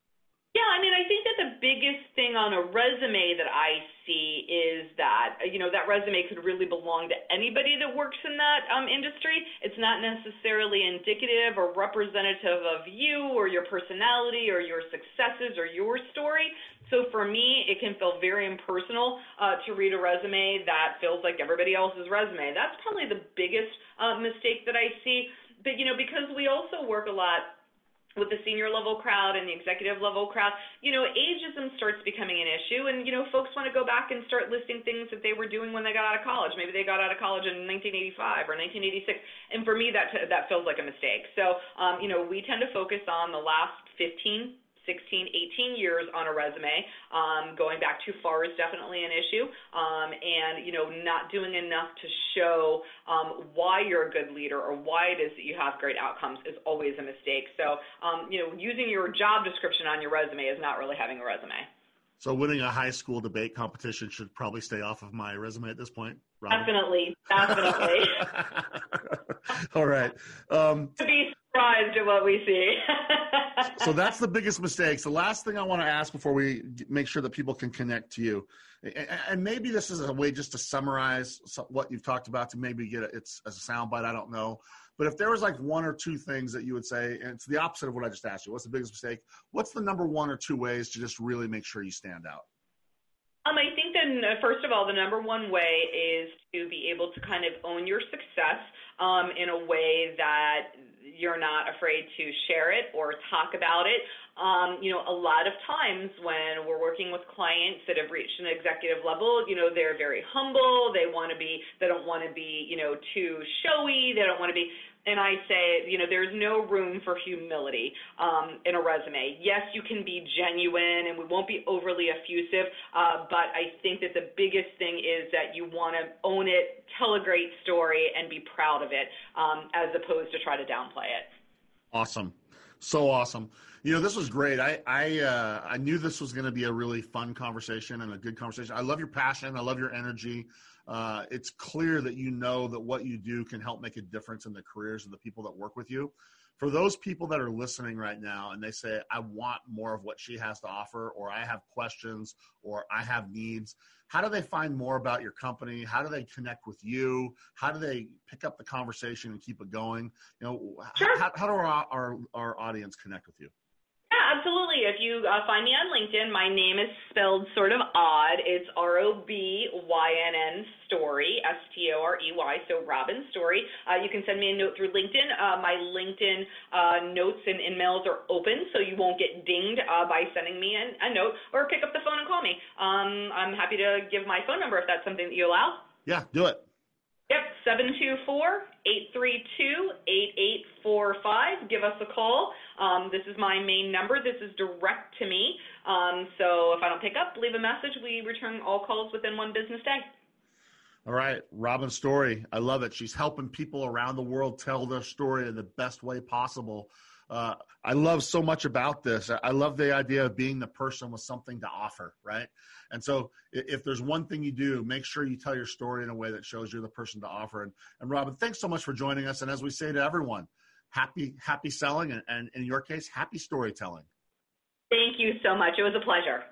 Yeah, I mean, I think the biggest thing on a resume that I see is that, you know, that resume could really belong to anybody that works in that um, industry. It's not necessarily indicative or representative of you or your personality or your successes or your story. So for me, it can feel very impersonal uh, to read a resume that feels like everybody else's resume. That's probably the biggest uh, mistake that I see. But, you know, because we also work a lot with the senior level crowd and the executive level crowd, you know, ageism starts becoming an issue. And, you know, folks want to go back and start listing things that they were doing when they got out of college. Maybe they got out of college in 1985 or 1986. And for me, that, that feels like a mistake. So, um, you know, we tend to focus on the last 15 16, 18 years on a resume. Um, going back too far is definitely an issue. Um, and, you know, not doing enough to show um, why you're a good leader or why it is that you have great outcomes is always a mistake. So, um, you know, using your job description on your resume is not really having a resume. So winning a high school debate competition should probably stay off of my resume at this point. Robynn. Definitely, definitely. [LAUGHS] All right. Um, to be surprised at what we see. so that's the biggest mistakes. The last thing I want to ask before we make sure that people can connect to you, and maybe this is a way just to summarize what you've talked about to maybe get it, it's a soundbite. I don't know, but if there was like one or two things that you would say, and it's the opposite of what I just asked you, what's the biggest mistake? What's the number one or two ways to just really make sure you stand out? Um, I think that first of all, the number one way is to be able to kind of own your success um, in a way that you're not afraid to share it or talk about it. Um, you know, a lot of times when we're working with clients that have reached an executive level, you know, they're very humble. They want to be, they don't want to be, you know, too showy. They don't want to be and I say, you know, there's no room for humility um, in a resume. Yes, you can be genuine, and we won't be overly effusive, uh, but I think that the biggest thing is that you want to own it, tell a great story, and be proud of it, um, as opposed to try to downplay it. Awesome, so awesome. You know, this was great. I I uh, I knew this was going to be a really fun conversation and a good conversation. I love your passion. I love your energy. Uh, it's clear that you know that what you do can help make a difference in the careers of the people that work with you. For those people that are listening right now and they say, I want more of what she has to offer, or I have questions, or I have needs, how do they find more about your company? How do they connect with you? How do they pick up the conversation and keep it going? You know, sure. how, how do our, our, our audience connect with you? Absolutely. If you uh, find me on LinkedIn, my name is spelled sort of odd. It's R O B Y N N Storey, S T O R E Y, so Robynn Storey. Uh, you can send me a note through LinkedIn. Uh, my LinkedIn uh, notes and emails are open, so you won't get dinged uh, by sending me an, a note, or pick up the phone and call me. Um, I'm happy to give my phone number if that's something that you allow. Yeah, do it. Yep, 724-832-8845. Give us a call. Um, this is my main number. This is direct to me. Um, so if I don't pick up, leave a message. We return all calls within one business day. All right, Robynn Storey. I love it. She's helping people around the world tell their story in the best way possible. Uh, I love so much about this. I love the idea of being the person with something to offer, right? And so, if there's one thing you do, make sure you tell your story in a way that shows you're the person to offer. And, and Robynn, thanks so much for joining us. And as we say to everyone, happy happy selling, and, and in your case, happy storytelling. Thank you so much. It was a pleasure.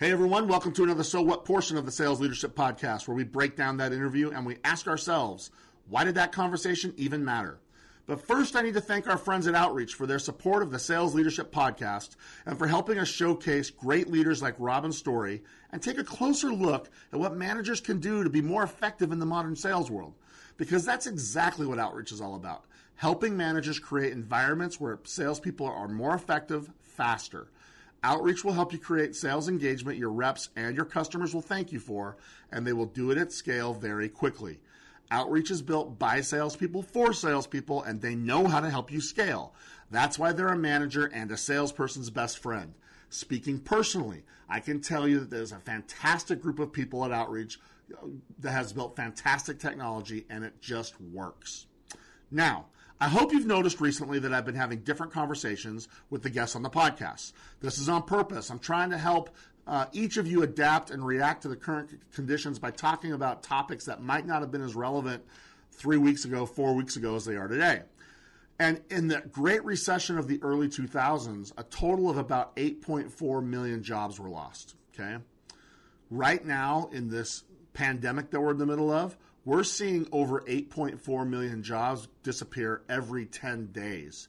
Hey everyone, welcome to another So What portion of the Sales Leadership Podcast, where we break down that interview and we ask ourselves, why did that conversation even matter? But first, I need to thank our friends at Outreach for their support of the Sales Leadership Podcast and for helping us showcase great leaders like Robynn Storey and take a closer look at what managers can do to be more effective in the modern sales world. Because that's exactly what Outreach is all about helping managers create environments where salespeople are more effective faster. Outreach will help you create sales engagement your reps and your customers will thank you for, and they will do it at scale very quickly. Outreach is built by salespeople for salespeople, and they know how to help you scale. That's why they're a manager and a salesperson's best friend. Speaking personally, I can tell you that there's a fantastic group of people at Outreach uh, that has built fantastic technology, and it just works. Now, I hope you've noticed recently that I've been having different conversations with the guests on the podcast. This is on purpose. I'm trying to help uh, each of you adapt and react to the current conditions by talking about topics that might not have been as relevant three weeks ago, four weeks ago as they are today. And in the Great Recession of the early 2000s, a total of about 8.4 million jobs were lost. Okay. Right now, in this pandemic that we're in the middle of, we're seeing over 8.4 million jobs disappear every 10 days.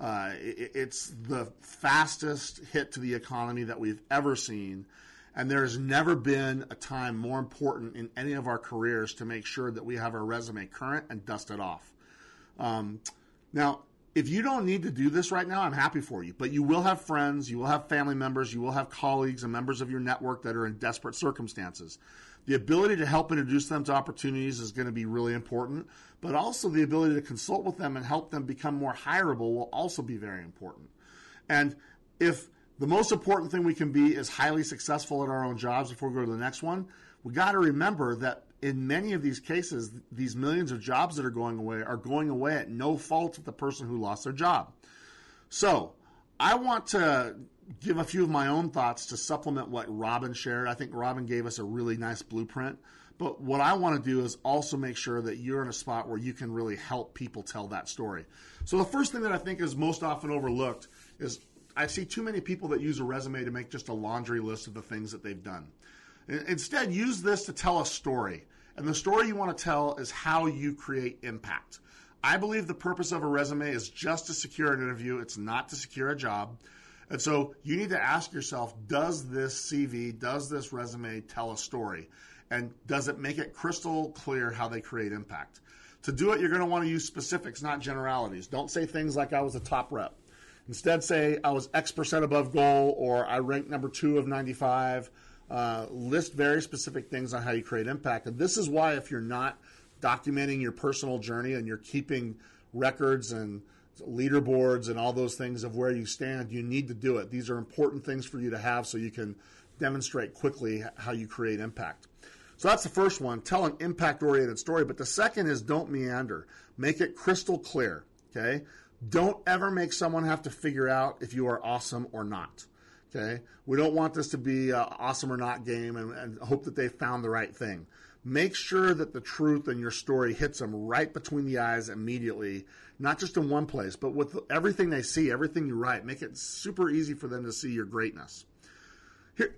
Uh, it, it's the fastest hit to the economy that we've ever seen. And there's never been a time more important in any of our careers to make sure that we have our resume current and dust it off. Um, now, if you don't need to do this right now, I'm happy for you. But you will have friends, you will have family members, you will have colleagues and members of your network that are in desperate circumstances. The ability to help introduce them to opportunities is going to be really important, but also the ability to consult with them and help them become more hireable will also be very important. And if the most important thing we can be is highly successful at our own jobs before we go to the next one, we got to remember that in many of these cases, these millions of jobs that are going away are going away at no fault of the person who lost their job. So, I want to give a few of my own thoughts to supplement what Robynn shared. I think Robynn gave us a really nice blueprint. But what I want to do is also make sure that you're in a spot where you can really help people tell that story. So the first thing that I think is most often overlooked is I see too many people that use a resume to make just a laundry list of the things that they've done. Instead, use this to tell a story. And the story you want to tell is how you create impact. I believe the purpose of a resume is just to secure an interview, it's not to secure a job. And so you need to ask yourself does this CV, does this resume tell a story? And does it make it crystal clear how they create impact? To do it, you're going to want to use specifics, not generalities. Don't say things like I was a top rep. Instead, say I was X percent above goal or I ranked number two of 95. Uh, list very specific things on how you create impact. And this is why, if you're not documenting your personal journey and you're keeping records and leaderboards and all those things of where you stand, you need to do it. These are important things for you to have so you can demonstrate quickly how you create impact. So that's the first one. Tell an impact oriented story. But the second is don't meander. Make it crystal clear. Okay. Don't ever make someone have to figure out if you are awesome or not. Okay, we don't want this to be a awesome or not game, and, and hope that they found the right thing. Make sure that the truth in your story hits them right between the eyes immediately, not just in one place, but with everything they see, everything you write. Make it super easy for them to see your greatness. Here,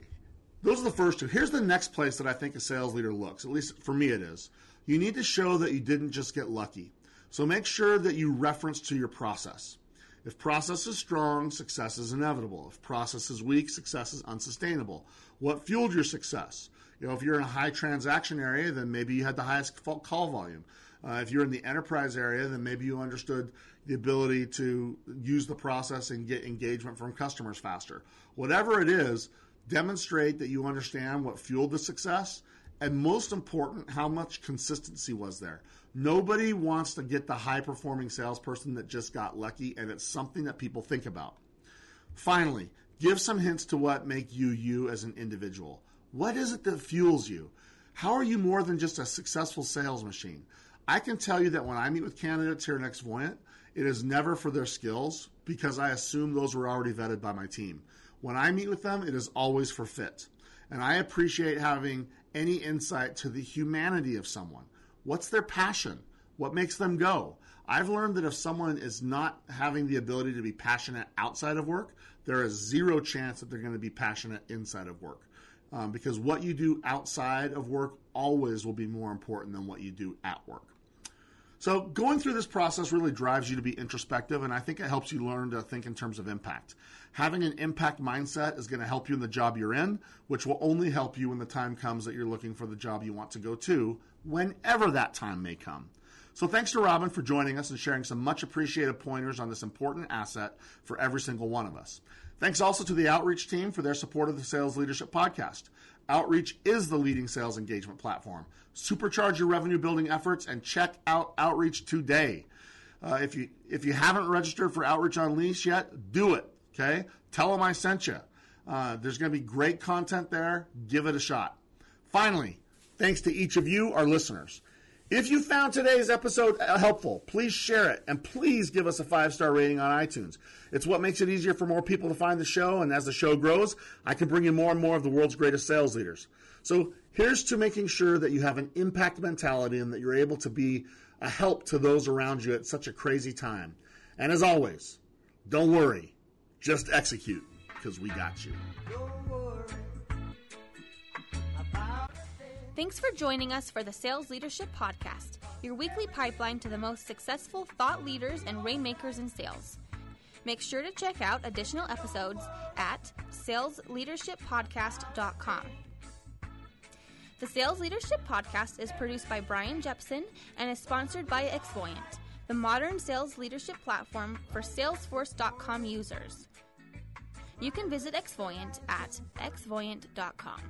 those are the first two. Here's the next place that I think a sales leader looks. At least for me, it is. You need to show that you didn't just get lucky. So make sure that you reference to your process. If process is strong, success is inevitable. If process is weak, success is unsustainable. What fueled your success? You know, if you're in a high transaction area, then maybe you had the highest call volume. Uh, if you're in the enterprise area, then maybe you understood the ability to use the process and get engagement from customers faster. Whatever it is, demonstrate that you understand what fueled the success and most important, how much consistency was there. Nobody wants to get the high performing salesperson that just got lucky, and it's something that people think about. Finally, give some hints to what make you you as an individual. What is it that fuels you? How are you more than just a successful sales machine? I can tell you that when I meet with candidates here at Xvoyant, it is never for their skills because I assume those were already vetted by my team. When I meet with them, it is always for fit. And I appreciate having any insight to the humanity of someone. What's their passion? What makes them go? I've learned that if someone is not having the ability to be passionate outside of work, there is zero chance that they're going to be passionate inside of work. Um, because what you do outside of work always will be more important than what you do at work. So, going through this process really drives you to be introspective, and I think it helps you learn to think in terms of impact. Having an impact mindset is going to help you in the job you're in, which will only help you when the time comes that you're looking for the job you want to go to, whenever that time may come. So, thanks to Robynn for joining us and sharing some much appreciated pointers on this important asset for every single one of us. Thanks also to the Outreach team for their support of the Sales Leadership Podcast. Outreach is the leading sales engagement platform. Supercharge your revenue building efforts and check out Outreach today. Uh, if you if you haven't registered for Outreach Unleashed yet, do it. Okay, tell them I sent you. Uh, there's going to be great content there. Give it a shot. Finally, thanks to each of you, our listeners. If you found today's episode uh, helpful, please share it and please give us a five star rating on iTunes. It's what makes it easier for more people to find the show, and as the show grows, I can bring you more and more of the world's greatest sales leaders. So here's to making sure that you have an impact mentality and that you're able to be a help to those around you at such a crazy time. And as always, don't worry, just execute because we got you. Thanks for joining us for the Sales Leadership Podcast, your weekly pipeline to the most successful thought leaders and rainmakers in sales. Make sure to check out additional episodes at salesleadershippodcast.com. The Sales Leadership Podcast is produced by Brian Jeppsen and is sponsored by Xvoyant, the modern sales leadership platform for Salesforce.com users. You can visit Xvoyant at xvoyant.com.